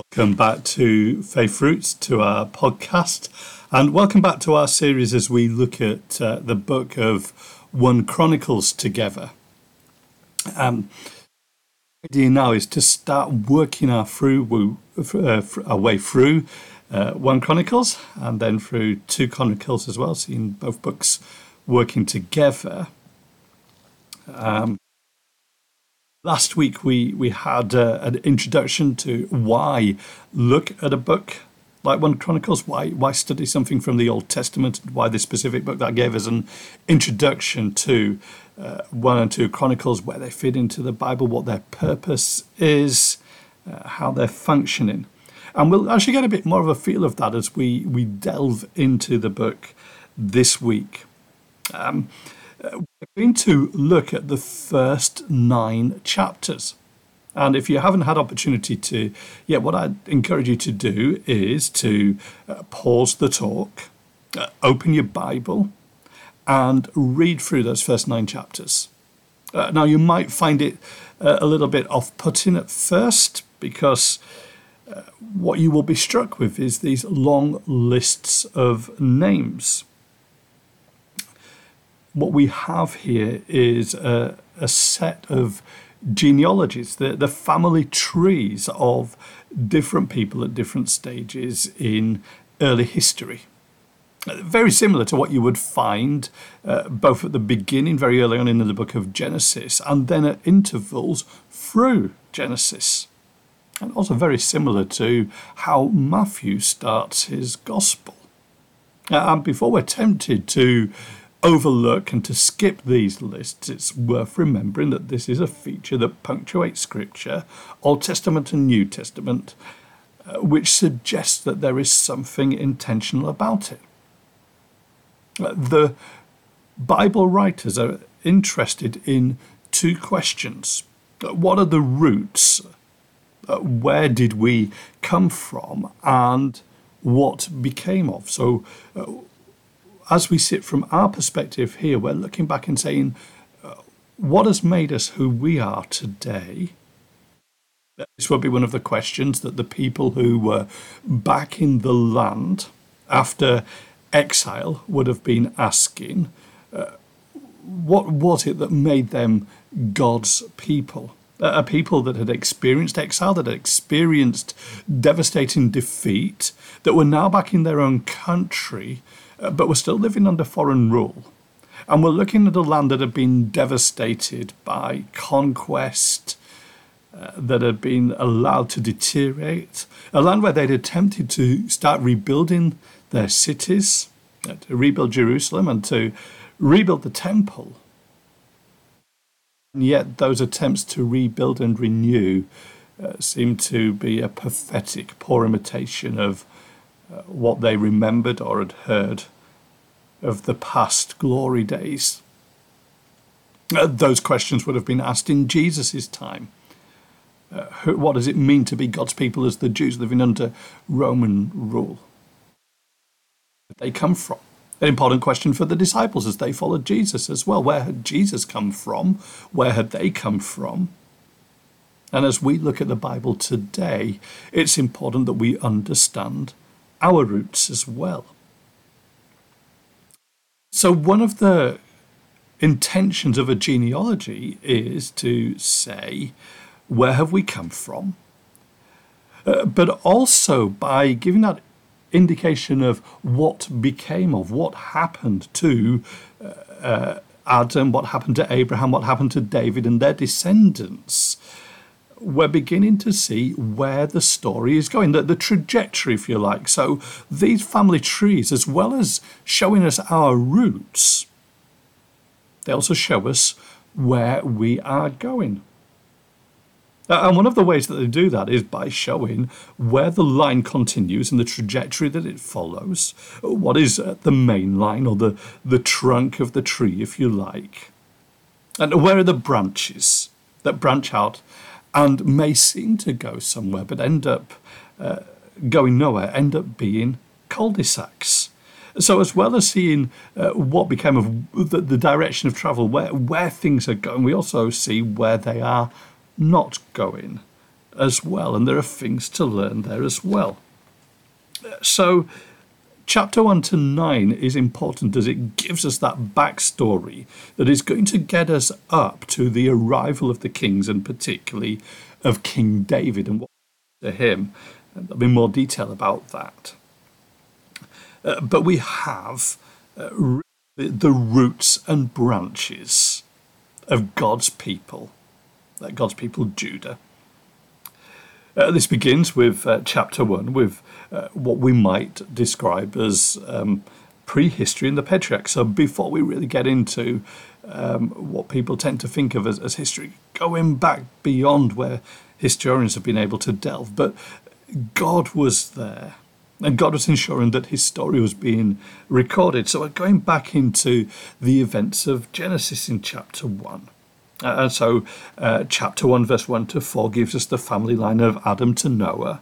Welcome back to Faith Roots, to our podcast, and welcome back to our series as we look at uh, the book of 1 Chronicles together. Um, the idea now is to start working our through uh, our way through uh, 1 Chronicles and then through 2 Chronicles as well, seeing both books working together. Um, Last week we we had uh, an introduction to why look at a book like one Chronicles. Why why study something from the Old Testament? Why this specific book that gave us an introduction to uh, one and two Chronicles, where they fit into the Bible, what their purpose is, uh, how they're functioning, and we'll actually get a bit more of a feel of that as we we delve into the book this week. Um, we're going to look at the first nine chapters. And if you haven't had opportunity to yet, what I'd encourage you to do is to uh, pause the talk, uh, open your Bible, and read through those first nine chapters. Uh, now, you might find it uh, a little bit off putting at first because what you will be struck with is these long lists of names what we have here is a, a set of genealogies, the, the family trees of different people at different stages in early history. Very similar to what you would find uh, both at the beginning, very early on in the book of Genesis, and then at intervals through Genesis. And also very similar to how Matthew starts his gospel. Uh, and before we're tempted to overlook and to skip these lists, it's worth remembering that this is a feature that punctuates Scripture, Old Testament and New Testament, uh, which suggests that there is something intentional about it. Uh, the Bible writers are interested in two questions. Uh, what are the roots? Uh, where did we come from? And what became of? So, as we sit from our perspective here, we're looking back and saying, uh, what has made us who we are today? This will be one of the questions that the people who were back in the land after exile would have been asking. Uh, what was it that made them God's people? a people that had experienced exile, that had experienced devastating defeat, that were now back in their own country, but were still living under foreign rule. And we're looking at a land that had been devastated by conquest, uh, that had been allowed to deteriorate, a land where they'd attempted to start rebuilding their cities, uh, to rebuild Jerusalem and to rebuild the temple. And yet, those attempts to rebuild and renew uh, seem to be a pathetic, poor imitation of uh, what they remembered or had heard of the past glory days. Uh, those questions would have been asked in Jesus' time. Uh, who, what does it mean to be God's people as the Jews living under Roman rule? Where they come from? An important question for the disciples as they followed Jesus as well. Where had Jesus come from? Where had they come from? And as we look at the Bible today, it's important that we understand our roots as well. So, one of the intentions of a genealogy is to say, where have we come from? Uh, but also by giving that indication of what became of, what happened to uh, uh, Adam, what happened to Abraham, what happened to David and their descendants we're beginning to see where the story is going, the, the trajectory, if you like. So these family trees, as well as showing us our roots, they also show us where we are going. Uh, and one of the ways that they do that is by showing where the line continues and the trajectory that it follows, what is uh, the main line or the, the trunk of the tree, if you like, and where are the branches that branch out and may seem to go somewhere but end up uh, going nowhere, end up being cul-de-sacs. So, as well as seeing uh, what became of the, the, direction of travel, where, where things are going, we also see where they are not going. as well, and there are things to learn there as well. So, chapter 1 to 9 is important as it gives us that backstory that is going to get us up to the arrival of the kings and particularly of King David and what to him. And there'll be more detail about that. Uh, but we have uh, the roots and branches of God's people, uh, God's people, Judah. Uh, this begins with uh, chapter one, with uh, what we might describe as um, prehistory in the patriarchs. So before we really get into um, what people tend to think of as, as history, going back beyond where historians have been able to delve, but God was there. And God was ensuring that his story was being recorded. So we're going back into the events of Genesis in chapter 1. Uh, and so, uh, chapter 1, verse 1 to 4 gives us the family line of Adam to Noah.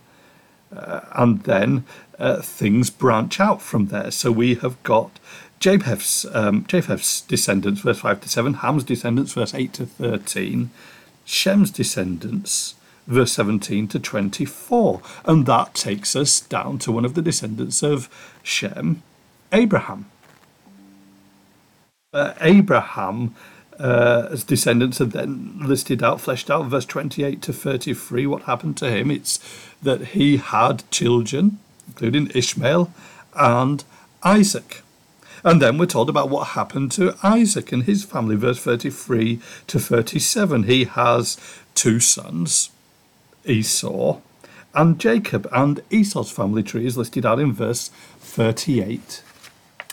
Uh, and then uh, things branch out from there. So we have got Japheth's, um, Japheth's descendants, verse 5 to 7, Ham's descendants, verse 8 to 13, Shem's descendants, verse 17 to 24. And that takes us down to one of the descendants of Shem, Abraham. Uh, Abraham uh, as descendants are then listed out, fleshed out, verse 28 to 33. What happened to him? It's that he had children, including Ishmael and Isaac. And then we're told about what happened to Isaac and his family, verse 33 to 37. He has two sons, Esau and Jacob, and Esau's family tree is listed out in verse 38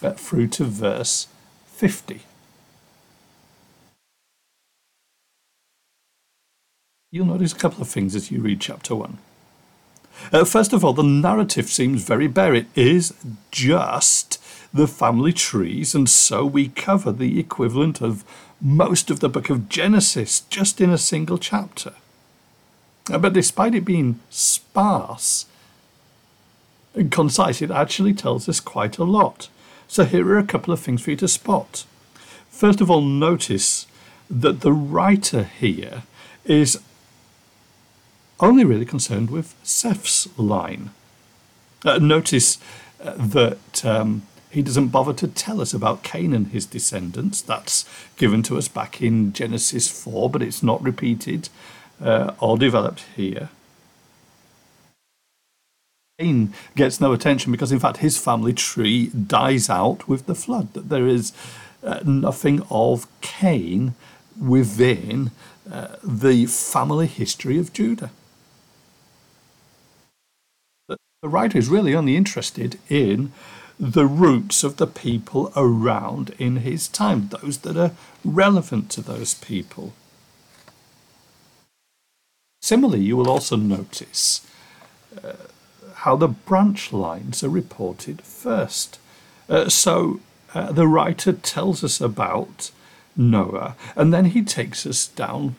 uh, through to verse 50. You'll notice a couple of things as you read chapter 1. Uh, first of all, the narrative seems very bare. It is just the family trees, and so we cover the equivalent of most of the book of Genesis just in a single chapter. Uh, but despite it being sparse and concise, it actually tells us quite a lot. So here are a couple of things for you to spot. First of all, notice that the writer here is only really concerned with Seth's line. Uh, notice uh, that um, he doesn't bother to tell us about Cain and his descendants. That's given to us back in Genesis 4, but it's not repeated uh, or developed here. Cain gets no attention because, in fact, his family tree dies out with the flood. That there is uh, nothing of Cain within uh, the family history of Judah. The writer is really only interested in the roots of the people around in his time, those that are relevant to those people. Similarly, you will also notice uh, how the branch lines are reported first. Uh, so uh, the writer tells us about Noah, and then he takes us down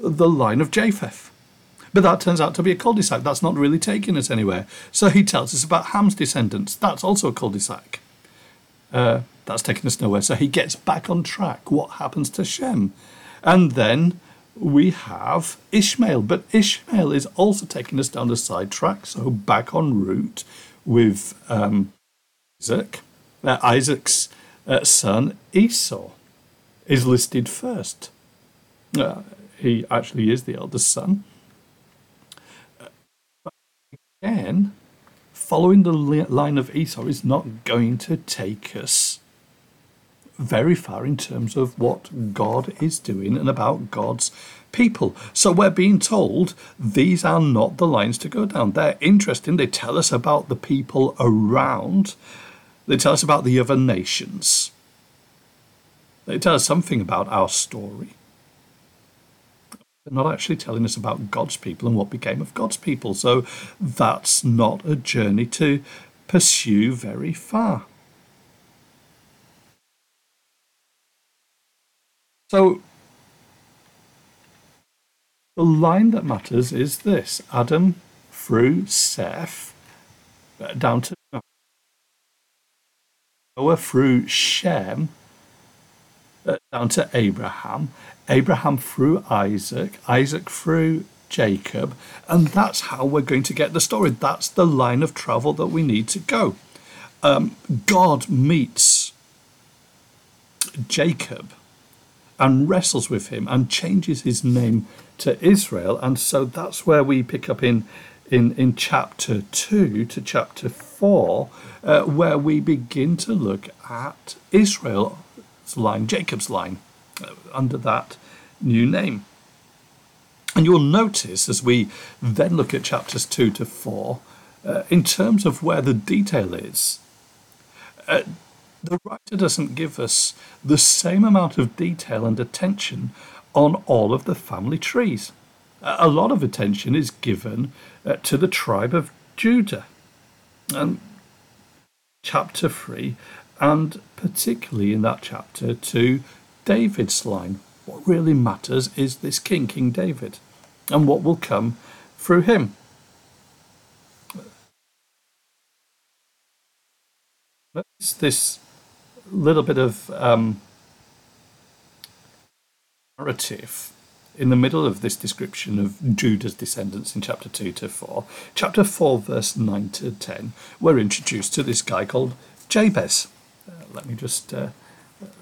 the line of Japheth. But that turns out to be a cul-de-sac. That's not really taking us anywhere. So he tells us about Ham's descendants. That's also a cul-de-sac. Uh, that's taking us nowhere. So he gets back on track. What happens to Shem? And then we have Ishmael. But Ishmael is also taking us down the side track. So back on route with um, Isaac. Uh, Isaac's uh, son Esau is listed first. Uh, he actually is the eldest son. Again, following the line of Esau is not going to take us very far in terms of what God is doing and about God's people. So we're being told these are not the lines to go down. They're interesting. They tell us about the people around, they tell us about the other nations, they tell us something about our story. They're not actually telling us about God's people and what became of God's people. So that's not a journey to pursue very far. So the line that matters is this Adam through Seth uh, down to Noah through Shem uh, down to Abraham, Abraham through Isaac, Isaac through Jacob, and that's how we're going to get the story. That's the line of travel that we need to go. Um, God meets Jacob and wrestles with him and changes his name to Israel, and so that's where we pick up in in in chapter two to chapter four, uh, where we begin to look at Israel's line, Jacob's line, under that new name. And you'll notice as we then look at chapters 2 to 4, uh, in terms of where the detail is, uh, the writer doesn't give us the same amount of detail and attention on all of the family trees. A lot of attention is given uh, to the tribe of Judah. And chapter 3, and particularly in that chapter to David's line. What really matters is this king, King David, and what will come through him. It's this little bit of um, narrative in the middle of this description of Judah's descendants in chapter 2 to 4. Chapter 4, verse 9 to 10, we're introduced to this guy called Jabez. Uh, let me just uh,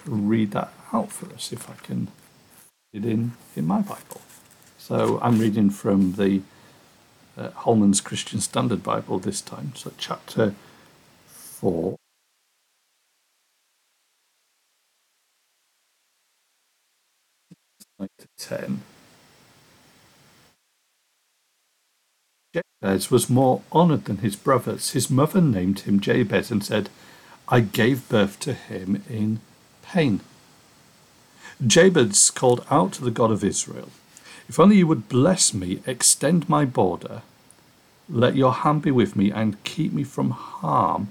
read that out for us if I can it in, in my Bible. So I'm reading from the uh, Holman's Christian Standard Bible this time. So chapter 4. to 10. Jabez was more honored than his brothers. His mother named him Jabez and said, I gave birth to him in pain. Jabez called out to the God of Israel, If only you would bless me, extend my border, let your hand be with me, and keep me from harm,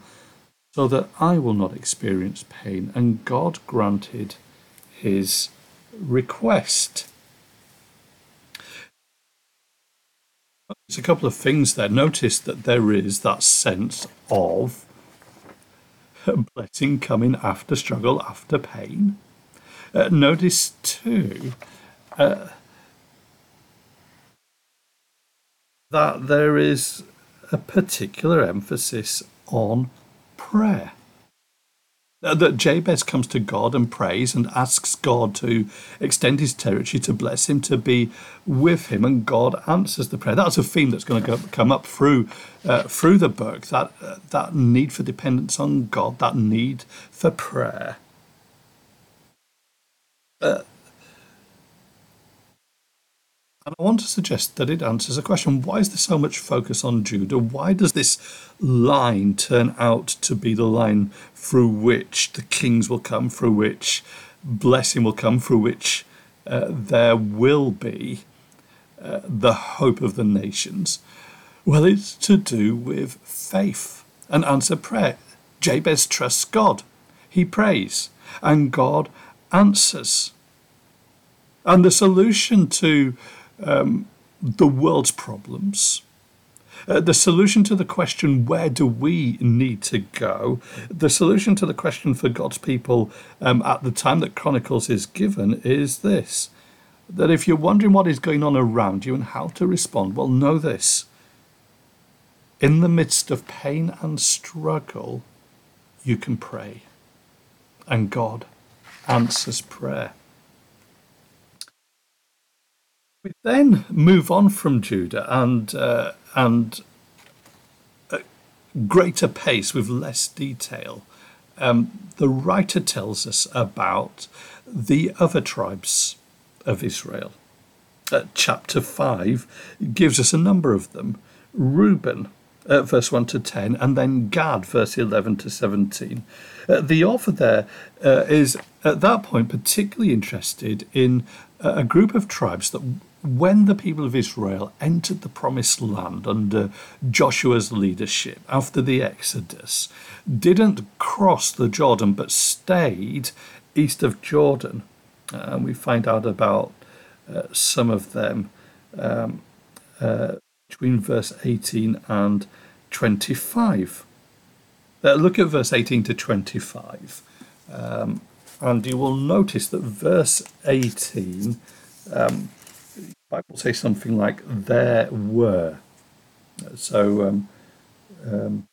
so that I will not experience pain. And God granted his request. There's a couple of things there. Notice that there is that sense of blessing coming after struggle, after pain. Uh, notice too uh, that there is a particular emphasis on prayer. Uh, that Jabez comes to God and prays and asks God to extend his territory, to bless him, to be with him, and God answers the prayer. That's a theme that's going to come up through uh, through the book. That uh, that need for dependence on God, that need for prayer. Uh, and I want to suggest that it answers a question why is there so much focus on Judah? Why does this line turn out to be the line through which the kings will come, through which blessing will come, through which uh, there will be uh, the hope of the nations? Well, it's to do with faith and answer prayer. Jabez trusts God, he prays, and God answers. And the solution to um, the world's problems, uh, the solution to the question, where do we need to go? The solution to the question for God's people um, at the time that Chronicles is given is this that if you're wondering what is going on around you and how to respond, well, know this. In the midst of pain and struggle, you can pray, and God answers prayer. We then move on from Judah and uh, and greater pace with less detail. Um, the writer tells us about the other tribes of Israel. Uh, chapter 5 gives us a number of them. Reuben, uh, verse 1 to 10, and then Gad, verse 11 to 17. Uh, the author there uh, is at that point particularly interested in a group of tribes that when the people of Israel entered the promised land under Joshua's leadership after the Exodus, didn't cross the Jordan but stayed east of Jordan. Uh, and we find out about uh, some of them um, uh, between verse 18 and 25. Uh, look at verse 18 to 25. Um, and you will notice that verse 18 um, Bible say something like "there were." So um, um,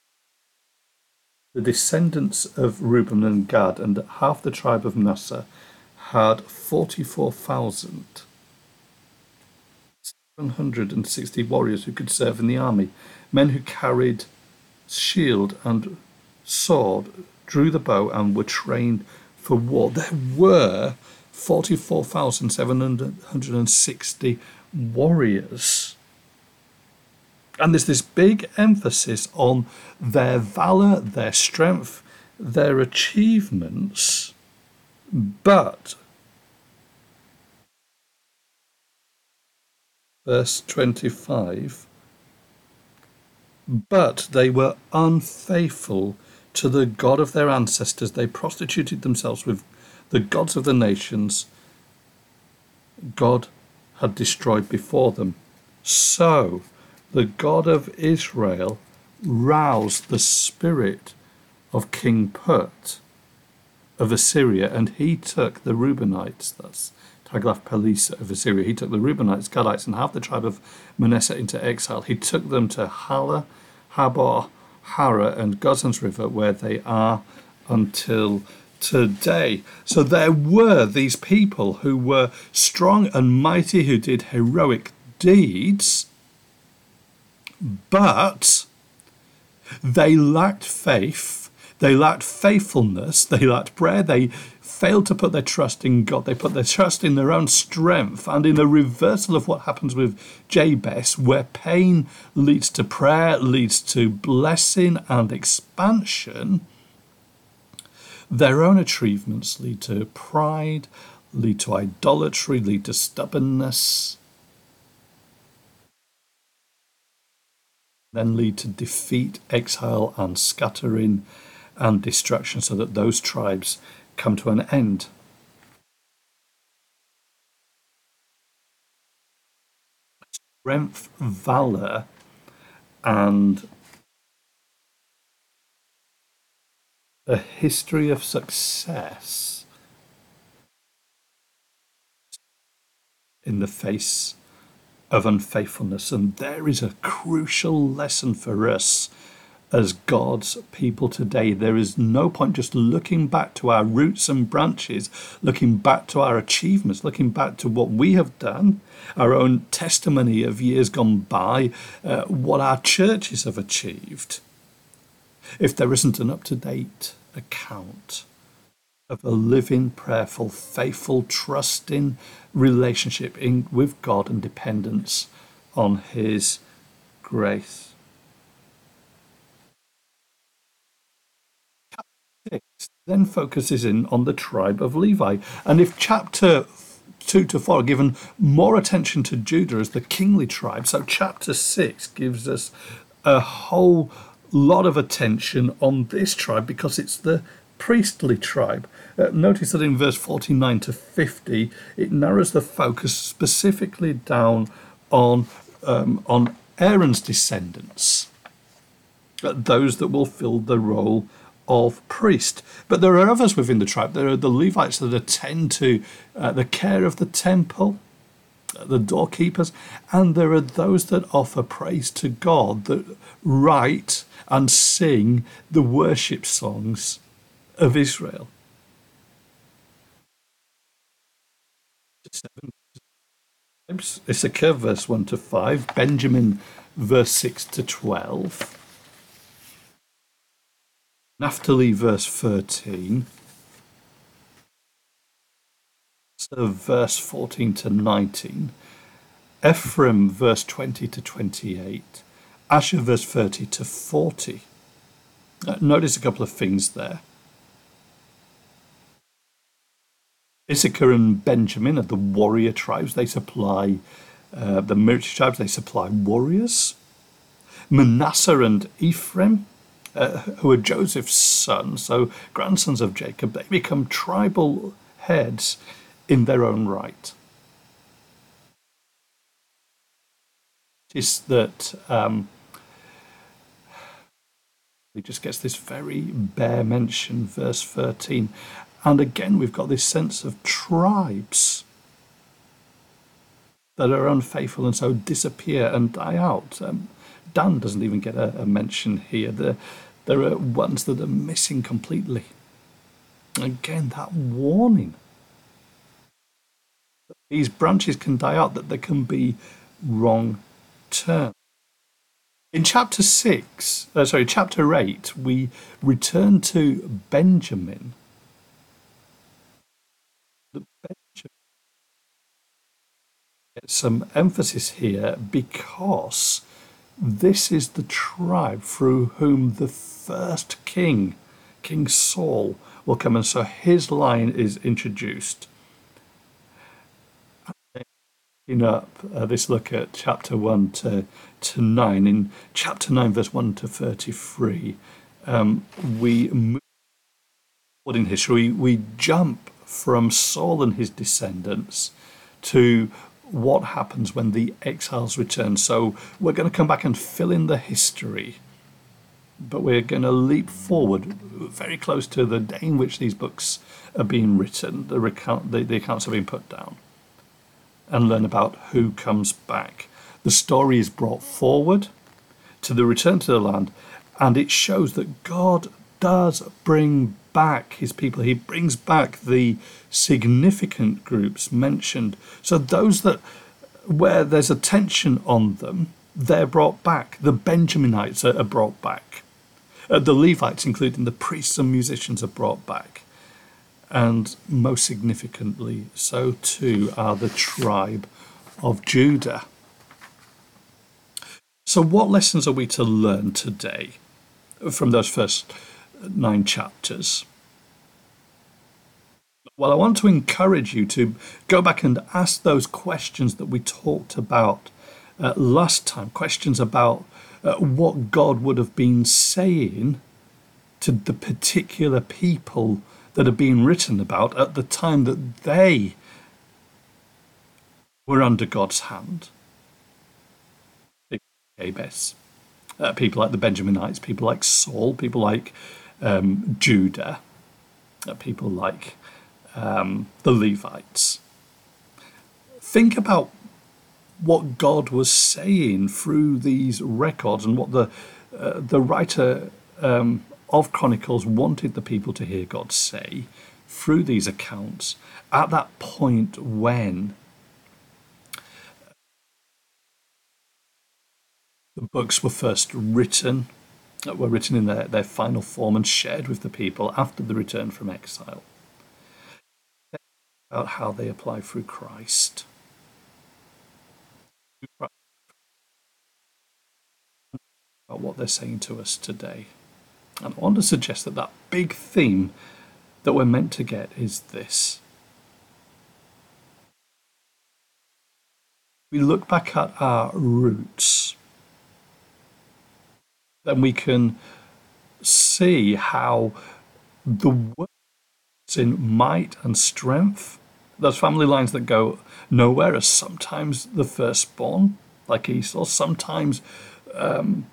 the descendants of Reuben and Gad and half the tribe of Manasseh had forty-four thousand. 760 warriors who could serve in the army, men who carried shield and sword, drew the bow, and were trained for war. There were 44,760 warriors. And there's this big emphasis on their valor, their strength, their achievements, but verse 25 but they were unfaithful to the God of their ancestors. They prostituted themselves with the gods of the nations God had destroyed before them. So the God of Israel roused the spirit of King Pul of Assyria, and he took the Reubenites, that's Tiglath-Pileser of Assyria, he took the Reubenites, Gadites, and half the tribe of Manasseh into exile. He took them to Halah, Habor, Hara, and Gozan's River, where they are until today. So there were these people who were strong and mighty, who did heroic deeds, but they lacked faith, they lacked faithfulness, they lacked prayer, they failed to put their trust in God. They put their trust in their own strength and in the reversal of what happens with Jabez, where pain leads to prayer, leads to blessing and expansion. Their own achievements lead to pride, lead to idolatry, lead to stubbornness, then lead to defeat, exile, and scattering and destruction, so that those tribes come to an end. Strength, valor, and a history of success in the face of unfaithfulness. And there is a crucial lesson for us as God's people today. There is no point just looking back to our roots and branches, looking back to our achievements, looking back to what we have done, our own testimony of years gone by, uh, what our churches have achieved, if there isn't an up to date account of a living, prayerful, faithful, trusting relationship in, with God and dependence on His grace. Then focuses in on the tribe of Levi. And if chapter 2 to 4 are given more attention to Judah as the kingly tribe, so chapter 6 gives us a whole lot of attention on this tribe because it's the priestly tribe. Uh, notice that in verse 49 to 50, it narrows the focus specifically down on, um, on Aaron's descendants, uh, those that will fill the role of priest. But there are others within the tribe. There are the Levites that attend to uh, the care of the temple, uh, the doorkeepers, and there are those that offer praise to God, that write and sing the worship songs of Israel. It's Issachar, verse 1 to 5, Benjamin, verse 6 to 12. Naphtali, verse 13. So, verse 14 to 19. Ephraim, verse 20 to 28. Asher, verse 30 to 40. Uh, notice a couple of things there. Issachar and Benjamin are the warrior tribes. They supply uh, the military tribes. They supply warriors. Manasseh and Ephraim uh, who are Joseph's sons, so grandsons of Jacob, they become tribal heads in their own right. Is that um, he just gets this very bare mention, verse 13. And again, we've got this sense of tribes that are unfaithful and so disappear and die out. Um, Dan doesn't even get a, a mention here. There, there are ones that are missing completely. Again, that warning. These branches can die out, that there can be wrong turn. In chapter 6, uh, sorry, chapter 8, we return to Benjamin. Benjamin some emphasis here because this is the tribe through whom the first king, King Saul, will come. And so his line is introduced. Picking up uh, this look at chapter 1 to, to 9. In chapter 9, verse 1 to 33, um, we move forward in history. We jump from Saul and his descendants to what happens when the exiles return. So we're going to come back and fill in the history, but we're going to leap forward very close to the day in which these books are being written, the, recount, the, the accounts are being put down, and learn about who comes back. The story is brought forward to the return to the land, and it shows that God does bring back his people. He brings back the significant groups mentioned. So those that where there's a tension on them, they're brought back. The Benjaminites are, brought back. Uh, the Levites, including the priests and musicians, are brought back. And most significantly, so too are the tribe of Judah. So, what lessons are we to learn today from those first nine chapters? Well, I want to encourage you to go back and ask those questions that we talked about uh, last time questions about uh, what God would have been saying to the particular people that are being written about at the time that they were under God's hand. Jabez, uh, people like the Benjaminites, people like Saul, people like um, Judah, people like um, the Levites. Think about what God was saying through these records and what the uh, the writer um, of Chronicles wanted the people to hear God say through these accounts at that point when the books were first written, were written in their, their final form and shared with the people after the return from exile about how they apply through Christ. About what they're saying to us today. And I want to suggest that that big theme that we're meant to get is this. We look back at our roots, then we can see how the words in might and strength those family lines that go nowhere are sometimes the firstborn, like Esau. Sometimes um,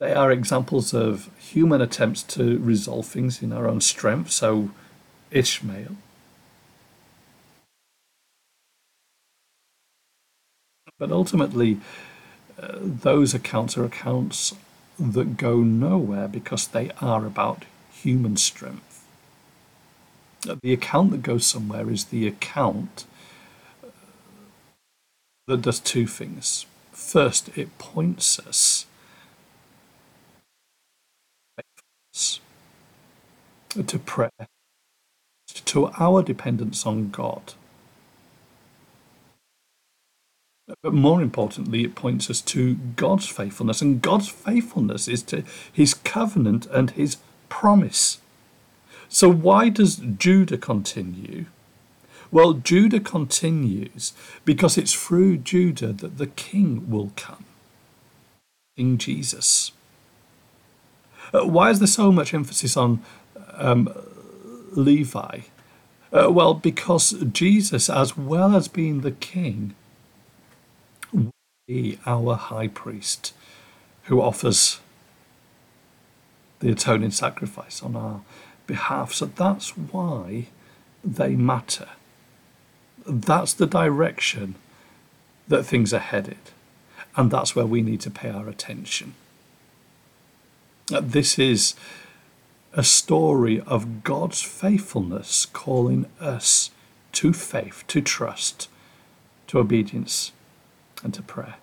they are examples of human attempts to resolve things in our own strength. So, Ishmael. But ultimately, those accounts are accounts that go nowhere because they are about human strength. The account that goes somewhere is the account that does two things. First, it points us to prayer, to our dependence on God. But more importantly, it points us to God's faithfulness, and God's faithfulness is to his covenant and his promise. So, why does Judah continue? Well, Judah continues because it's through Judah that the king will come, King Jesus. Uh, why is there so much emphasis on um, Levi? Uh, well, because Jesus, as well as being the king, be our high priest who offers the atoning sacrifice on our behalf. So that's why they matter. That's the direction that things are headed. And that's where we need to pay our attention. This is a story of God's faithfulness calling us to faith, to trust, to obedience, and to prayer.